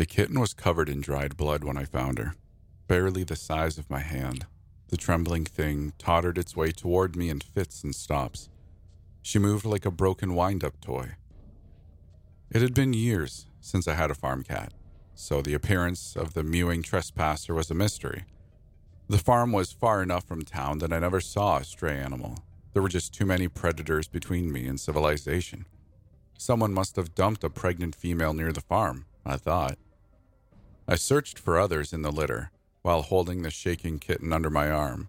The kitten was covered in dried blood when I found her, barely the size of my hand. The trembling thing tottered its way toward me in fits and stops. She moved like a broken wind up toy. It had been years since I had a farm cat, so the appearance of the mewing trespasser was a mystery. The farm was far enough from town that I never saw a stray animal. There were just too many predators between me and civilization. Someone must have dumped a pregnant female near the farm, I thought. I searched for others in the litter while holding the shaking kitten under my arm.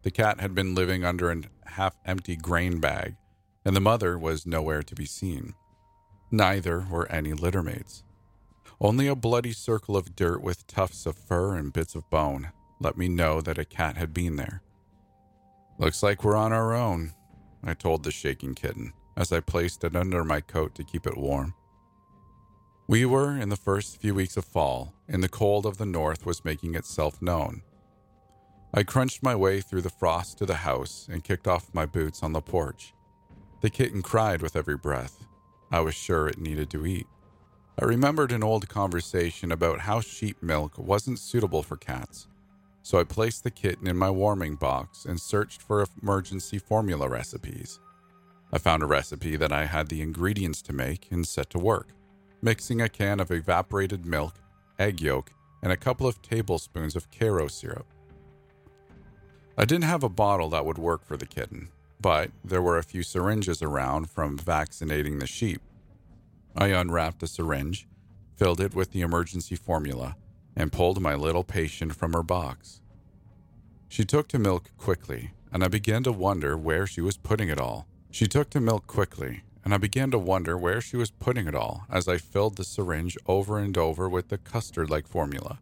The cat had been living under a half empty grain bag, and the mother was nowhere to be seen. Neither were any littermates. Only a bloody circle of dirt with tufts of fur and bits of bone let me know that a cat had been there. Looks like we're on our own, I told the shaking kitten as I placed it under my coat to keep it warm. We were in the first few weeks of fall, and the cold of the north was making itself known. I crunched my way through the frost to the house and kicked off my boots on the porch. The kitten cried with every breath. I was sure it needed to eat. I remembered an old conversation about how sheep milk wasn't suitable for cats, so I placed the kitten in my warming box and searched for emergency formula recipes. I found a recipe that I had the ingredients to make and set to work, mixing a can of evaporated milk, egg yolk, and a couple of tablespoons of Karo syrup. I didn't have a bottle that would work for the kitten, but there were a few syringes around from vaccinating the sheep. I unwrapped a syringe, filled it with the emergency formula, and pulled my little patient from her box. She took to milk quickly, and I began to wonder where she was putting it all. She took to milk quickly, and I began to wonder where she was putting it all as I filled the syringe over and over with the custard like formula.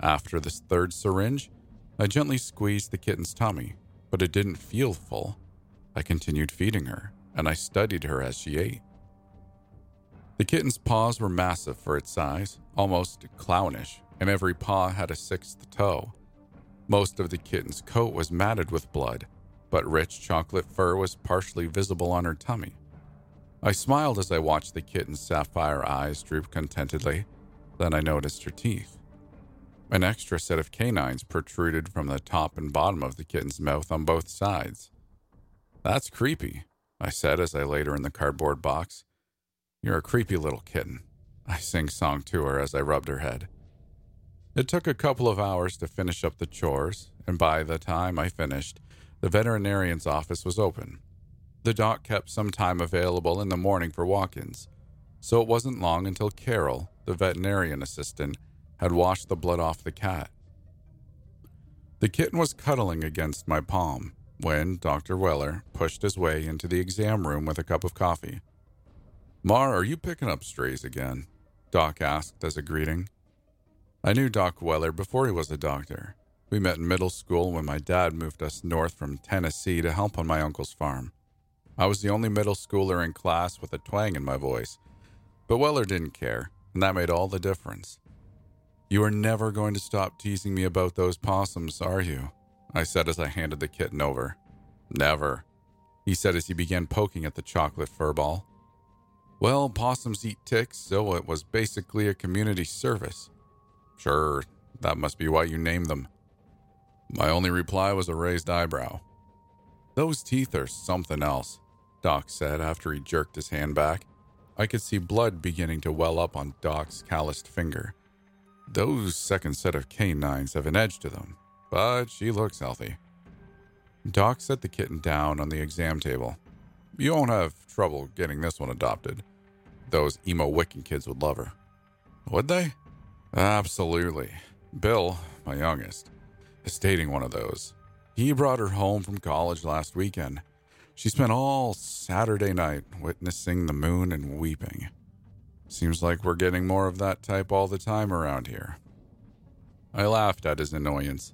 After this third syringe, I gently squeezed the kitten's tummy, but it didn't feel full. I continued feeding her, and I studied her as she ate. The kitten's paws were massive for its size, almost clownish, and every paw had a sixth toe. Most of the kitten's coat was matted with blood, but rich chocolate fur was partially visible on her tummy. I smiled as I watched the kitten's sapphire eyes droop contentedly. Then I noticed her teeth. An extra set of canines protruded from the top and bottom of the kitten's mouth on both sides. That's creepy, I said as I laid her in the cardboard box. You're a creepy little kitten, I sing song to her as I rubbed her head. It took a couple of hours to finish up the chores, and by the time I finished, the veterinarian's office was open. The doc kept some time available in the morning for walk ins, so it wasn't long until Carol, the veterinarian assistant, had washed the blood off the cat. The kitten was cuddling against my palm when Dr. Weller pushed his way into the exam room with a cup of coffee. Mar, are you picking up strays again? Doc asked as a greeting. I knew Doc Weller before he was a doctor. We met in middle school when my dad moved us north from Tennessee to help on my uncle's farm. I was the only middle schooler in class with a twang in my voice, but Weller didn't care, and that made all the difference. You are never going to stop teasing me about those possums, are you? I said as I handed the kitten over. Never, he said as he began poking at the chocolate fur ball. Well, possums eat ticks, so it was basically a community service. Sure, that must be why you named them. My only reply was a raised eyebrow. Those teeth are something else, Doc said after he jerked his hand back. I could see blood beginning to well up on Doc's calloused finger. Those second set of canines have an edge to them, but she looks healthy. Doc set the kitten down on the exam table. You won't have trouble getting this one adopted. Those emo Wiccan kids would love her. Would they? Absolutely. Bill, my youngest, is dating one of those. He brought her home from college last weekend. She spent all Saturday night witnessing the moon and weeping. Seems like we're getting more of that type all the time around here. I laughed at his annoyance.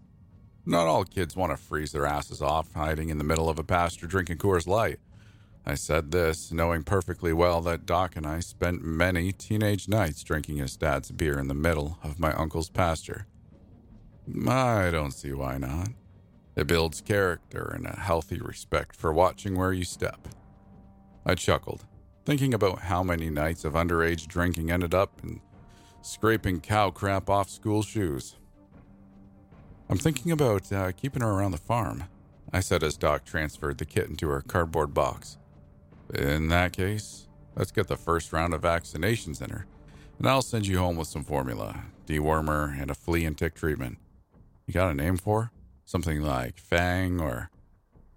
Not all kids want to freeze their asses off hiding in the middle of a pasture drinking Coors Light. I said this, knowing perfectly well that Doc and I spent many teenage nights drinking his dad's beer in the middle of my uncle's pasture. I don't see why not. It builds character and a healthy respect for watching where you step. I chuckled, thinking about how many nights of underage drinking ended up in scraping cow crap off school shoes. I'm thinking about uh, keeping her around the farm, I said as Doc transferred the kitten to her cardboard box. In that case, let's get the first round of vaccinations in her, and I'll send you home with some formula, dewormer, and a flea and tick treatment. You got a name for her? Something like Fang or.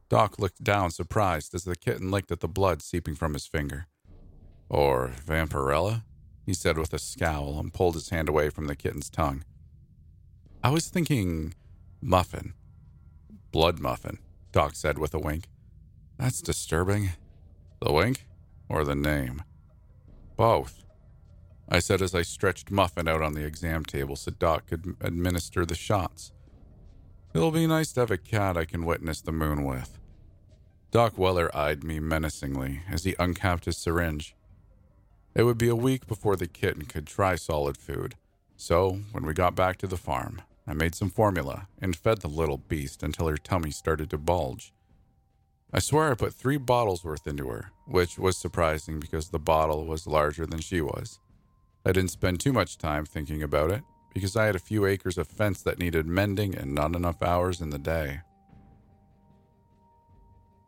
Doc looked down surprised as the kitten licked at the blood seeping from his finger. Or Vampirella? He said with a scowl and pulled his hand away from the kitten's tongue. I was thinking Muffin. Blood Muffin, Doc said with a wink. That's disturbing. The wink or the name? Both. I said as I stretched Muffin out on the exam table so Doc could administer the shots. It'll be nice to have a cat I can witness the moon with. Doc Weller eyed me menacingly as he uncapped his syringe. It would be a week before the kitten could try solid food, so when we got back to the farm, I made some formula and fed the little beast until her tummy started to bulge. I swear I put three bottles worth into her, which was surprising because the bottle was larger than she was. I didn't spend too much time thinking about it because I had a few acres of fence that needed mending and not enough hours in the day.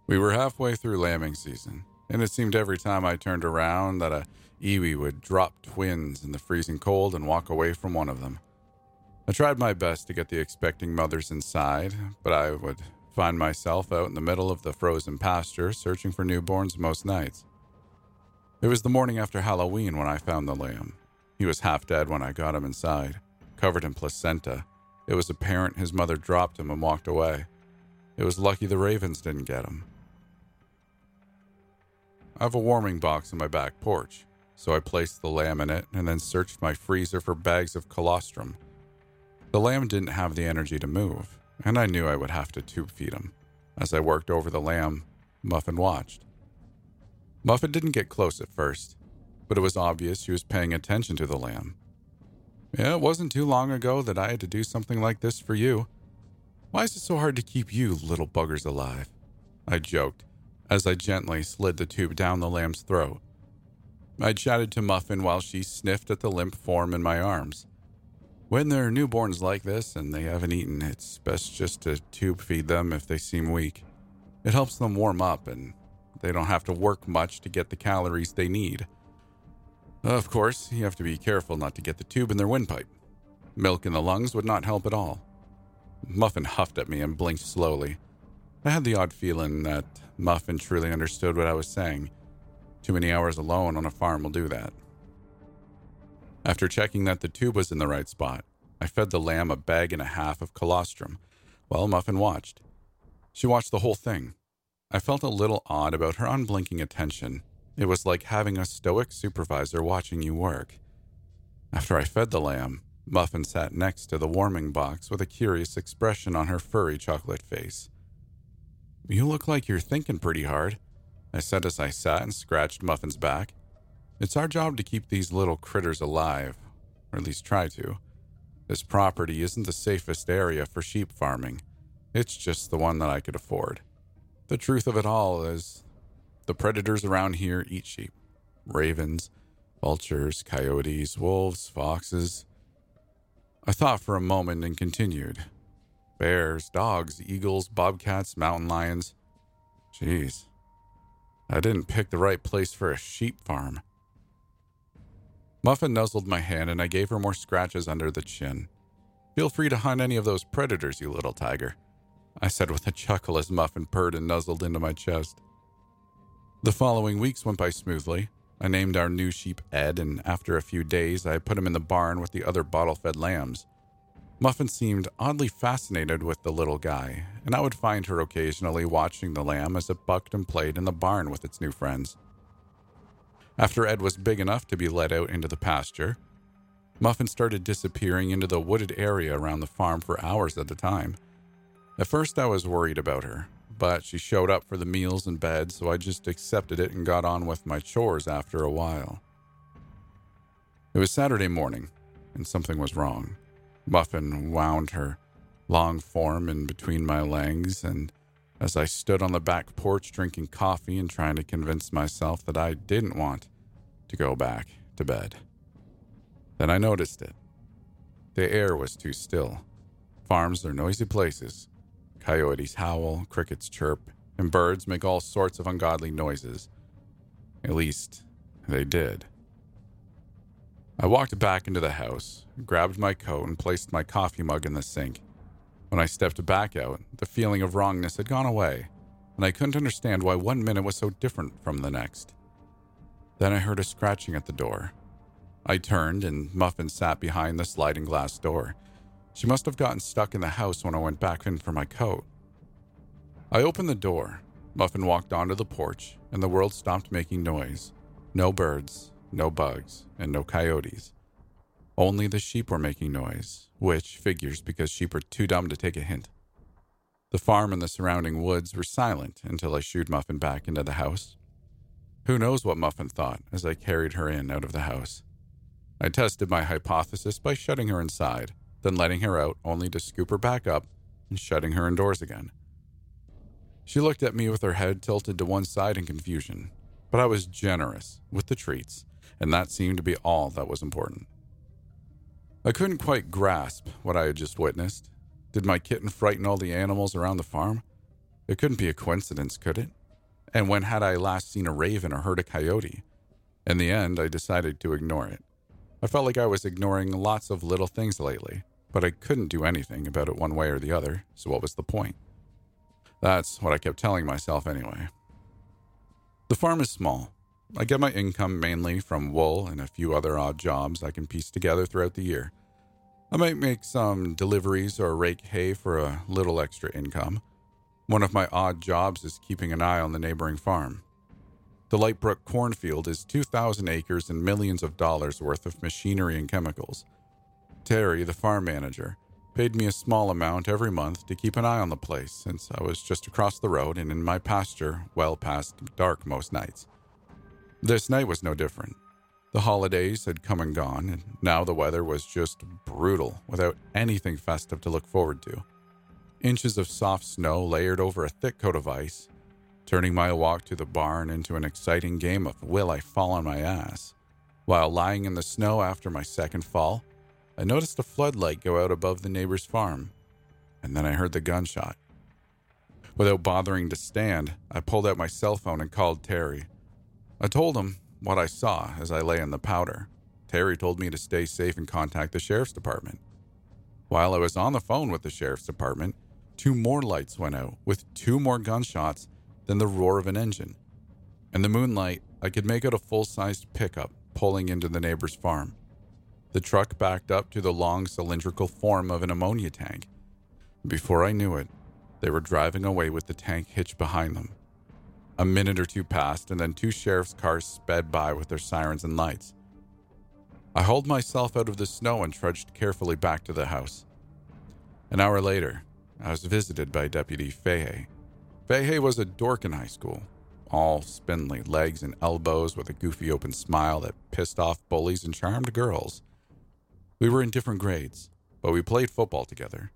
We were halfway through lambing season, and it seemed every time I turned around that a iwi would drop twins in the freezing cold and walk away from one of them. I tried my best to get the expecting mothers inside, but I would find myself out in the middle of the frozen pasture searching for newborns most nights. It was the morning after Halloween when I found the lamb. He was half dead when I got him inside, covered in placenta. It was apparent his mother dropped him and walked away. It was lucky the ravens didn't get him. I have a warming box in my back porch, so I placed the lamb in it and then searched my freezer for bags of colostrum. The lamb didn't have the energy to move, and I knew I would have to tube feed him. As I worked over the lamb, Muffin watched. Muffin didn't get close at first, but it was obvious she was paying attention to the lamb. Yeah, it wasn't too long ago that I had to do something like this for you. Why is it so hard to keep you little buggers alive? I joked as I gently slid the tube down the lamb's throat. I chatted to Muffin while she sniffed at the limp form in my arms. When they're newborns like this and they haven't eaten, it's best just to tube feed them if they seem weak. It helps them warm up and they don't have to work much to get the calories they need. Of course, you have to be careful not to get the tube in their windpipe. Milk in the lungs would not help at all. Muffin huffed at me and blinked slowly. I had the odd feeling that Muffin truly understood what I was saying. Too many hours alone on a farm will do that. After checking that the tube was in the right spot, I fed the lamb a bag and a half of colostrum while Muffin watched. She watched the whole thing. I felt a little odd about her unblinking attention. It was like having a stoic supervisor watching you work. After I fed the lamb, Muffin sat next to the warming box with a curious expression on her furry chocolate face. You look like you're thinking pretty hard, I said as I sat and scratched Muffin's back. It's our job to keep these little critters alive, or at least try to. This property isn't the safest area for sheep farming. It's just the one that I could afford. The truth of it all is the predators around here eat sheep ravens, vultures, coyotes, wolves, foxes. I thought for a moment and continued bears, dogs, eagles, bobcats, mountain lions. Jeez, I didn't pick the right place for a sheep farm. Muffin nuzzled my hand and I gave her more scratches under the chin. Feel free to hunt any of those predators, you little tiger, I said with a chuckle as Muffin purred and nuzzled into my chest. The following weeks went by smoothly. I named our new sheep Ed, and after a few days, I put him in the barn with the other bottle fed lambs. Muffin seemed oddly fascinated with the little guy, and I would find her occasionally watching the lamb as it bucked and played in the barn with its new friends. After Ed was big enough to be let out into the pasture, Muffin started disappearing into the wooded area around the farm for hours at a time. At first, I was worried about her, but she showed up for the meals and bed, so I just accepted it and got on with my chores after a while. It was Saturday morning, and something was wrong. Muffin wound her long form in between my legs, and as I stood on the back porch drinking coffee and trying to convince myself that I didn't want to go back to bed. Then I noticed it. The air was too still. Farms are noisy places. Coyotes howl, crickets chirp, and birds make all sorts of ungodly noises. At least, they did. I walked back into the house, grabbed my coat, and placed my coffee mug in the sink. When I stepped back out, the feeling of wrongness had gone away, and I couldn't understand why one minute was so different from the next. Then I heard a scratching at the door. I turned, and Muffin sat behind the sliding glass door. She must have gotten stuck in the house when I went back in for my coat. I opened the door. Muffin walked onto the porch, and the world stopped making noise. No birds, no bugs, and no coyotes. Only the sheep were making noise, which figures because sheep are too dumb to take a hint. The farm and the surrounding woods were silent until I shooed Muffin back into the house. Who knows what Muffin thought as I carried her in out of the house. I tested my hypothesis by shutting her inside, then letting her out only to scoop her back up and shutting her indoors again. She looked at me with her head tilted to one side in confusion, but I was generous with the treats, and that seemed to be all that was important. I couldn't quite grasp what I had just witnessed. Did my kitten frighten all the animals around the farm? It couldn't be a coincidence, could it? And when had I last seen a raven or heard a coyote? In the end, I decided to ignore it. I felt like I was ignoring lots of little things lately, but I couldn't do anything about it one way or the other, so what was the point? That's what I kept telling myself anyway. The farm is small, I get my income mainly from wool and a few other odd jobs I can piece together throughout the year. I might make some deliveries or rake hay for a little extra income. One of my odd jobs is keeping an eye on the neighboring farm. The Lightbrook cornfield is 2,000 acres and millions of dollars worth of machinery and chemicals. Terry, the farm manager, paid me a small amount every month to keep an eye on the place since I was just across the road and in my pasture well past dark most nights. This night was no different. The holidays had come and gone, and now the weather was just brutal without anything festive to look forward to. Inches of soft snow layered over a thick coat of ice, turning my walk to the barn into an exciting game of will I fall on my ass. While lying in the snow after my second fall, I noticed a floodlight go out above the neighbor's farm, and then I heard the gunshot. Without bothering to stand, I pulled out my cell phone and called Terry. I told him what I saw as I lay in the powder. Terry told me to stay safe and contact the sheriff's department. While I was on the phone with the sheriff's department, two more lights went out with two more gunshots than the roar of an engine. In the moonlight, I could make out a full sized pickup pulling into the neighbor's farm. The truck backed up to the long cylindrical form of an ammonia tank. Before I knew it, they were driving away with the tank hitched behind them. A minute or two passed, and then two sheriff's cars sped by with their sirens and lights. I hauled myself out of the snow and trudged carefully back to the house. An hour later, I was visited by Deputy Fahey. Fahey was a dork in high school, all spindly legs and elbows with a goofy open smile that pissed off bullies and charmed girls. We were in different grades, but we played football together.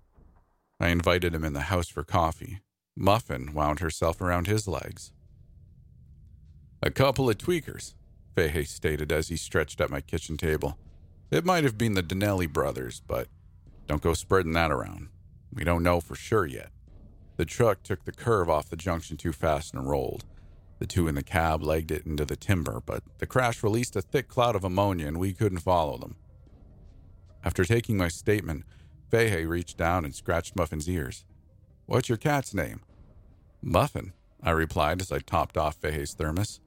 I invited him in the house for coffee. Muffin wound herself around his legs. A couple of tweakers, Fahey stated as he stretched at my kitchen table. It might have been the Donnelly brothers, but don't go spreading that around. We don't know for sure yet. The truck took the curve off the junction too fast and rolled. The two in the cab legged it into the timber, but the crash released a thick cloud of ammonia and we couldn't follow them. After taking my statement, Fahey reached down and scratched Muffin's ears. What's your cat's name? Muffin, I replied as I topped off Fahey's thermos.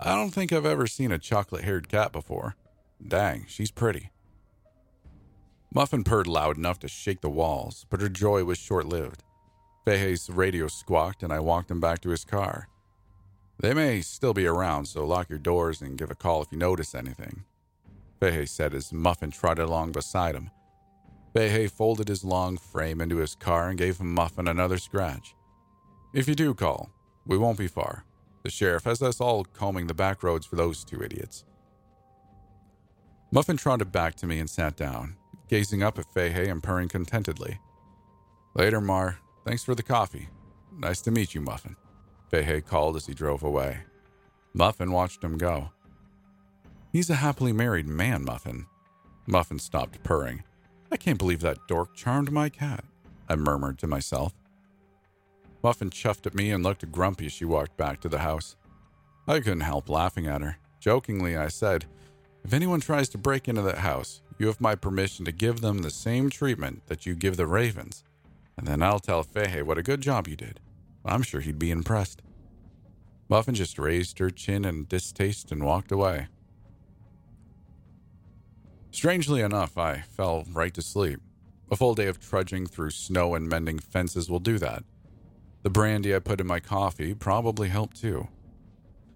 I don't think I've ever seen a chocolate haired cat before. Dang, she's pretty. Muffin purred loud enough to shake the walls, but her joy was short lived. Fahey's radio squawked, and I walked him back to his car. They may still be around, so lock your doors and give a call if you notice anything. Fahey said as Muffin trotted along beside him. Fahey folded his long frame into his car and gave Muffin another scratch. If you do call, we won't be far. The sheriff has us all combing the back roads for those two idiots. Muffin trotted back to me and sat down, gazing up at Fahey and purring contentedly. Later, Mar. Thanks for the coffee. Nice to meet you, Muffin. Fahey called as he drove away. Muffin watched him go. He's a happily married man, Muffin. Muffin stopped purring. I can't believe that dork charmed my cat, I murmured to myself. Muffin chuffed at me and looked grumpy as she walked back to the house. I couldn't help laughing at her. Jokingly, I said, If anyone tries to break into that house, you have my permission to give them the same treatment that you give the ravens. And then I'll tell Fahey what a good job you did. I'm sure he'd be impressed. Muffin just raised her chin in distaste and walked away. Strangely enough, I fell right to sleep. A full day of trudging through snow and mending fences will do that. The brandy I put in my coffee probably helped too.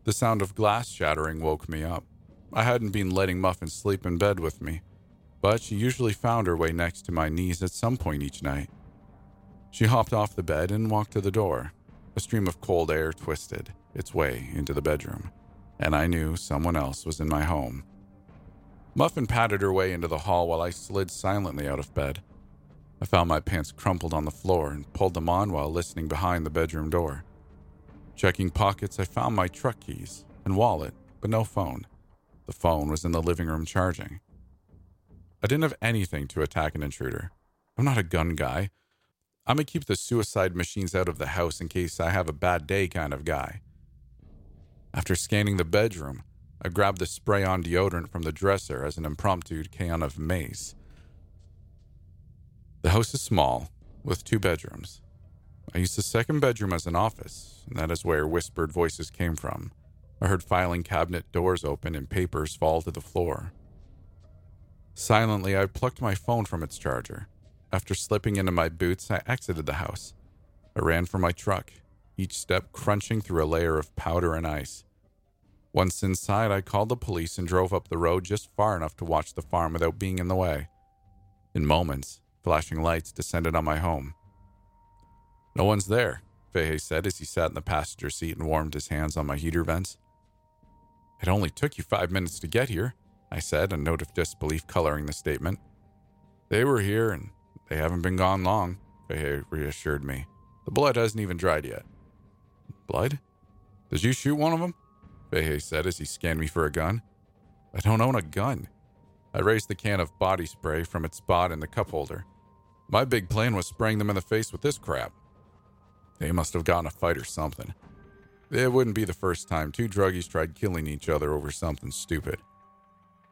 The sound of glass shattering woke me up. I hadn't been letting Muffin sleep in bed with me, but she usually found her way next to my knees at some point each night. She hopped off the bed and walked to the door. A stream of cold air twisted its way into the bedroom, and I knew someone else was in my home. Muffin patted her way into the hall while I slid silently out of bed. I found my pants crumpled on the floor and pulled them on while listening behind the bedroom door. Checking pockets, I found my truck keys and wallet, but no phone. The phone was in the living room charging. I didn't have anything to attack an intruder. I'm not a gun guy. I'm a keep the suicide machines out of the house in case I have a bad day kind of guy. After scanning the bedroom, I grabbed the spray on deodorant from the dresser as an impromptu can of mace. The house is small, with two bedrooms. I used the second bedroom as an office, and that is where whispered voices came from. I heard filing cabinet doors open and papers fall to the floor. Silently, I plucked my phone from its charger. After slipping into my boots, I exited the house. I ran for my truck, each step crunching through a layer of powder and ice. Once inside, I called the police and drove up the road just far enough to watch the farm without being in the way. In moments, Flashing lights descended on my home. No one's there, Fahey said as he sat in the passenger seat and warmed his hands on my heater vents. It only took you five minutes to get here, I said, a note of disbelief coloring the statement. They were here and they haven't been gone long, Fahey reassured me. The blood hasn't even dried yet. Blood? Did you shoot one of them? Fahey said as he scanned me for a gun. I don't own a gun. I raised the can of body spray from its spot in the cup holder. My big plan was spraying them in the face with this crap. They must have gotten a fight or something. It wouldn't be the first time two druggies tried killing each other over something stupid.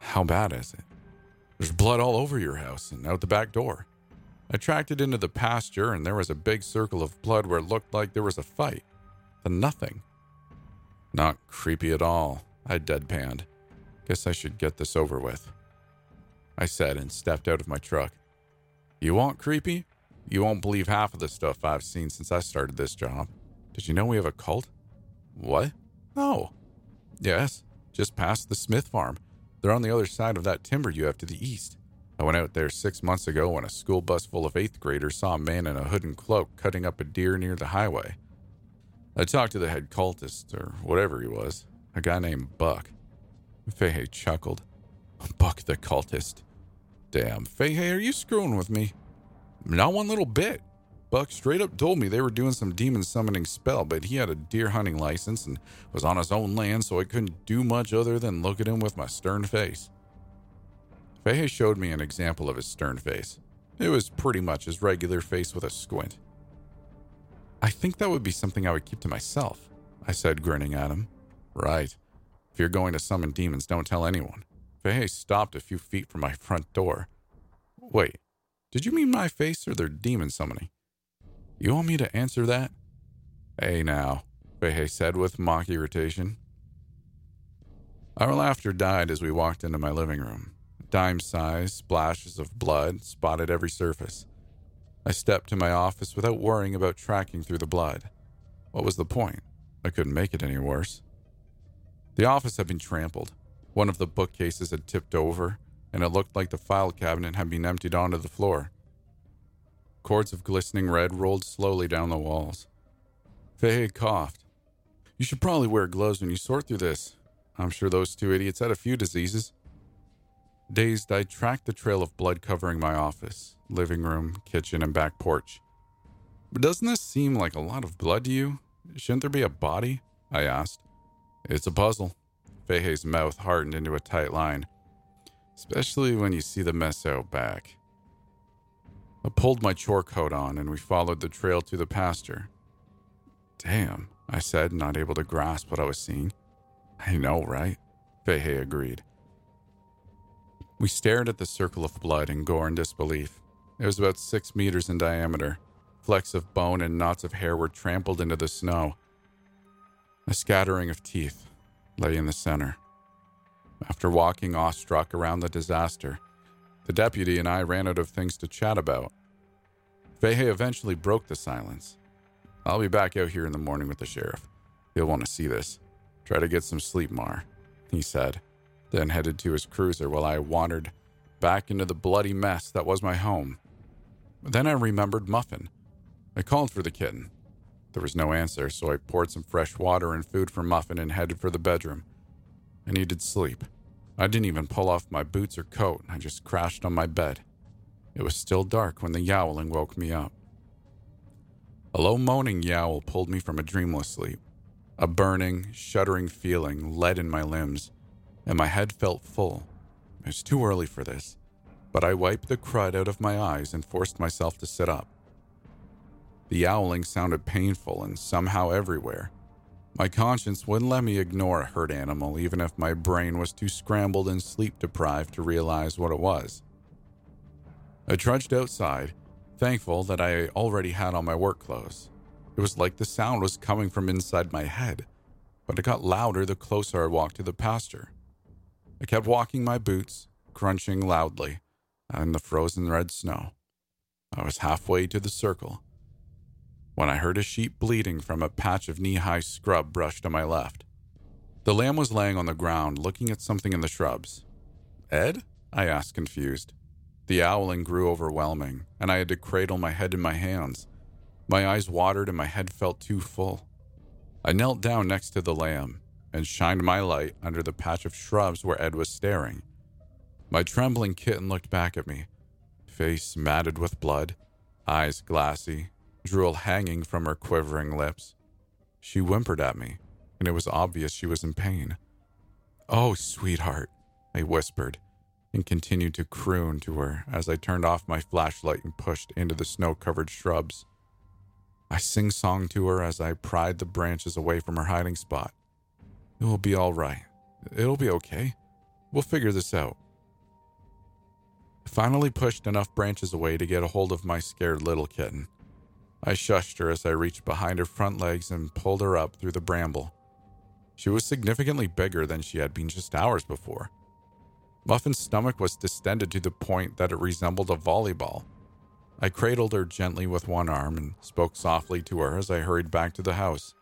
How bad is it? There's blood all over your house and out the back door. I tracked it into the pasture, and there was a big circle of blood where it looked like there was a fight. Then nothing. Not creepy at all, I deadpanned. Guess I should get this over with. I said and stepped out of my truck. You want creepy? You won't believe half of the stuff I've seen since I started this job. Did you know we have a cult? What? No. Yes, just past the Smith farm. They're on the other side of that timber you have to the east. I went out there six months ago when a school bus full of eighth graders saw a man in a hood and cloak cutting up a deer near the highway. I talked to the head cultist, or whatever he was, a guy named Buck. Fahey chuckled. Buck the cultist. Damn, Fahey, are you screwing with me? Not one little bit. Buck straight up told me they were doing some demon summoning spell, but he had a deer hunting license and was on his own land, so I couldn't do much other than look at him with my stern face. Fahey showed me an example of his stern face. It was pretty much his regular face with a squint. I think that would be something I would keep to myself, I said, grinning at him. Right. If you're going to summon demons, don't tell anyone. Fahey stopped a few feet from my front door. Wait, did you mean my face or their demon summoning? You want me to answer that? Hey now, Fahey said with mock irritation. Our laughter died as we walked into my living room. Dime sized splashes of blood spotted every surface. I stepped to my office without worrying about tracking through the blood. What was the point? I couldn't make it any worse. The office had been trampled. One of the bookcases had tipped over, and it looked like the file cabinet had been emptied onto the floor. Cords of glistening red rolled slowly down the walls. Fahey coughed. You should probably wear gloves when you sort through this. I'm sure those two idiots had a few diseases. Dazed, I tracked the trail of blood covering my office, living room, kitchen, and back porch. But doesn't this seem like a lot of blood to you? Shouldn't there be a body? I asked. It's a puzzle. Fahey's mouth hardened into a tight line, especially when you see the mess out back. I pulled my chore coat on and we followed the trail to the pasture. Damn, I said, not able to grasp what I was seeing. I know, right? Fahey agreed. We stared at the circle of blood in gore and disbelief. It was about six meters in diameter. Flecks of bone and knots of hair were trampled into the snow. A scattering of teeth lay in the center. After walking awestruck around the disaster, the deputy and I ran out of things to chat about. Fahey eventually broke the silence. I'll be back out here in the morning with the sheriff. He'll want to see this. Try to get some sleep, Mar, he said, then headed to his cruiser while I wandered back into the bloody mess that was my home. Then I remembered Muffin. I called for the kitten. There was no answer, so I poured some fresh water and food for Muffin and headed for the bedroom. I needed sleep. I didn't even pull off my boots or coat, I just crashed on my bed. It was still dark when the yowling woke me up. A low moaning yowl pulled me from a dreamless sleep. A burning, shuddering feeling led in my limbs, and my head felt full. It was too early for this, but I wiped the crud out of my eyes and forced myself to sit up. The yowling sounded painful and somehow everywhere. My conscience wouldn't let me ignore a hurt animal, even if my brain was too scrambled and sleep deprived to realize what it was. I trudged outside, thankful that I already had on my work clothes. It was like the sound was coming from inside my head, but it got louder the closer I walked to the pasture. I kept walking my boots, crunching loudly, in the frozen red snow. I was halfway to the circle when I heard a sheep bleating from a patch of knee high scrub brushed to my left. The lamb was laying on the ground looking at something in the shrubs. Ed? I asked, confused. The owling grew overwhelming, and I had to cradle my head in my hands. My eyes watered and my head felt too full. I knelt down next to the lamb and shined my light under the patch of shrubs where Ed was staring. My trembling kitten looked back at me, face matted with blood, eyes glassy, drool hanging from her quivering lips. She whimpered at me, and it was obvious she was in pain. Oh, sweetheart, I whispered, and continued to croon to her as I turned off my flashlight and pushed into the snow covered shrubs. I sing song to her as I pried the branches away from her hiding spot. It will be all right. It'll be okay. We'll figure this out. I finally pushed enough branches away to get a hold of my scared little kitten. I shushed her as I reached behind her front legs and pulled her up through the bramble. She was significantly bigger than she had been just hours before. Muffin's stomach was distended to the point that it resembled a volleyball. I cradled her gently with one arm and spoke softly to her as I hurried back to the house.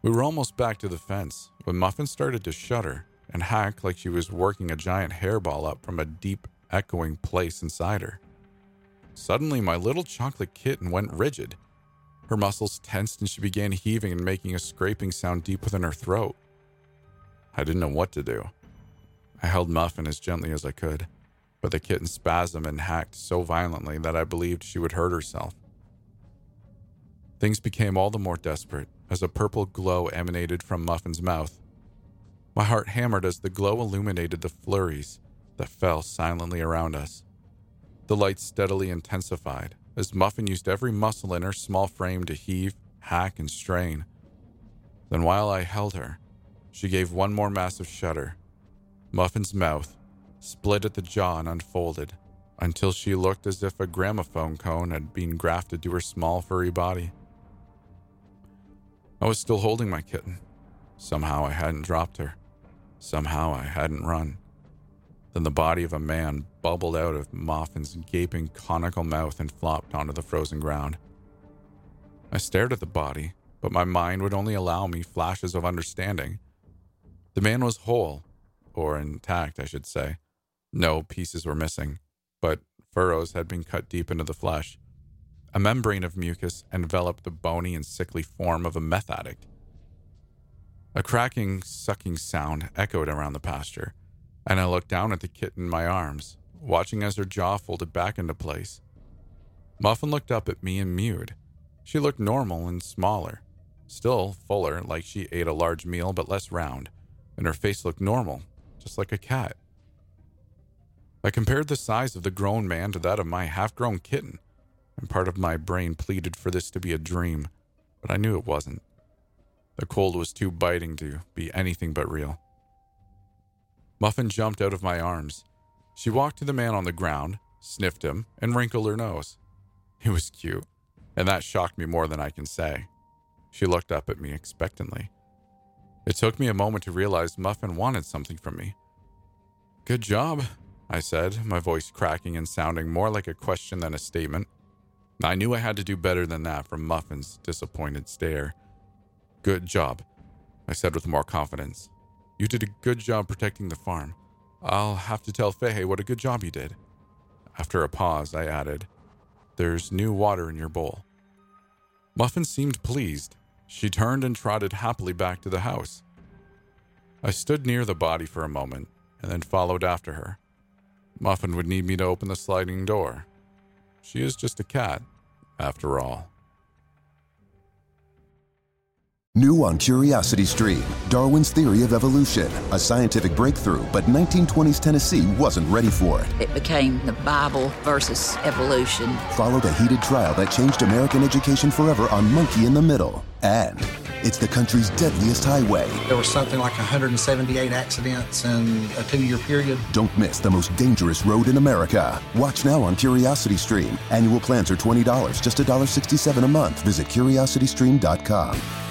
We were almost back to the fence when Muffin started to shudder and hack like she was working a giant hairball up from a deep, echoing place inside her. Suddenly, my little chocolate kitten went rigid. Her muscles tensed and she began heaving and making a scraping sound deep within her throat. I didn't know what to do. I held Muffin as gently as I could, but the kitten spasmed and hacked so violently that I believed she would hurt herself. Things became all the more desperate as a purple glow emanated from Muffin's mouth. My heart hammered as the glow illuminated the flurries that fell silently around us. The light steadily intensified as Muffin used every muscle in her small frame to heave, hack, and strain. Then, while I held her, she gave one more massive shudder. Muffin's mouth split at the jaw and unfolded until she looked as if a gramophone cone had been grafted to her small, furry body. I was still holding my kitten. Somehow I hadn't dropped her. Somehow I hadn't run. Then the body of a man bubbled out of Muffin's gaping conical mouth and flopped onto the frozen ground. I stared at the body, but my mind would only allow me flashes of understanding. The man was whole, or intact, I should say. No pieces were missing, but furrows had been cut deep into the flesh. A membrane of mucus enveloped the bony and sickly form of a meth addict. A cracking, sucking sound echoed around the pasture, and I looked down at the kitten in my arms, watching as her jaw folded back into place. Muffin looked up at me and mewed. She looked normal and smaller, still fuller, like she ate a large meal but less round, and her face looked normal, just like a cat. I compared the size of the grown man to that of my half grown kitten, and part of my brain pleaded for this to be a dream, but I knew it wasn't. The cold was too biting to be anything but real. Muffin jumped out of my arms. She walked to the man on the ground, sniffed him, and wrinkled her nose. He was cute, and that shocked me more than I can say. She looked up at me expectantly. It took me a moment to realize Muffin wanted something from me. Good job, I said, my voice cracking and sounding more like a question than a statement. I knew I had to do better than that from Muffin's disappointed stare. Good job, I said with more confidence. You did a good job protecting the farm. I'll have to tell Fahey what a good job you did. After a pause, I added, There's new water in your bowl. Muffin seemed pleased. She turned and trotted happily back to the house. I stood near the body for a moment and then followed after her. Muffin would need me to open the sliding door. She is just a cat, after all. New on Curiosity Stream Darwin's Theory of Evolution, a scientific breakthrough, but 1920s Tennessee wasn't ready for it. It became the Bible versus evolution. Followed a heated trial that changed American education forever on Monkey in the Middle. And it's the country's deadliest highway. There was something like 178 accidents in a two year period. Don't miss the most dangerous road in America. Watch now on Curiosity Stream. Annual plans are $20, just $1.67 a month. Visit curiositystream.com.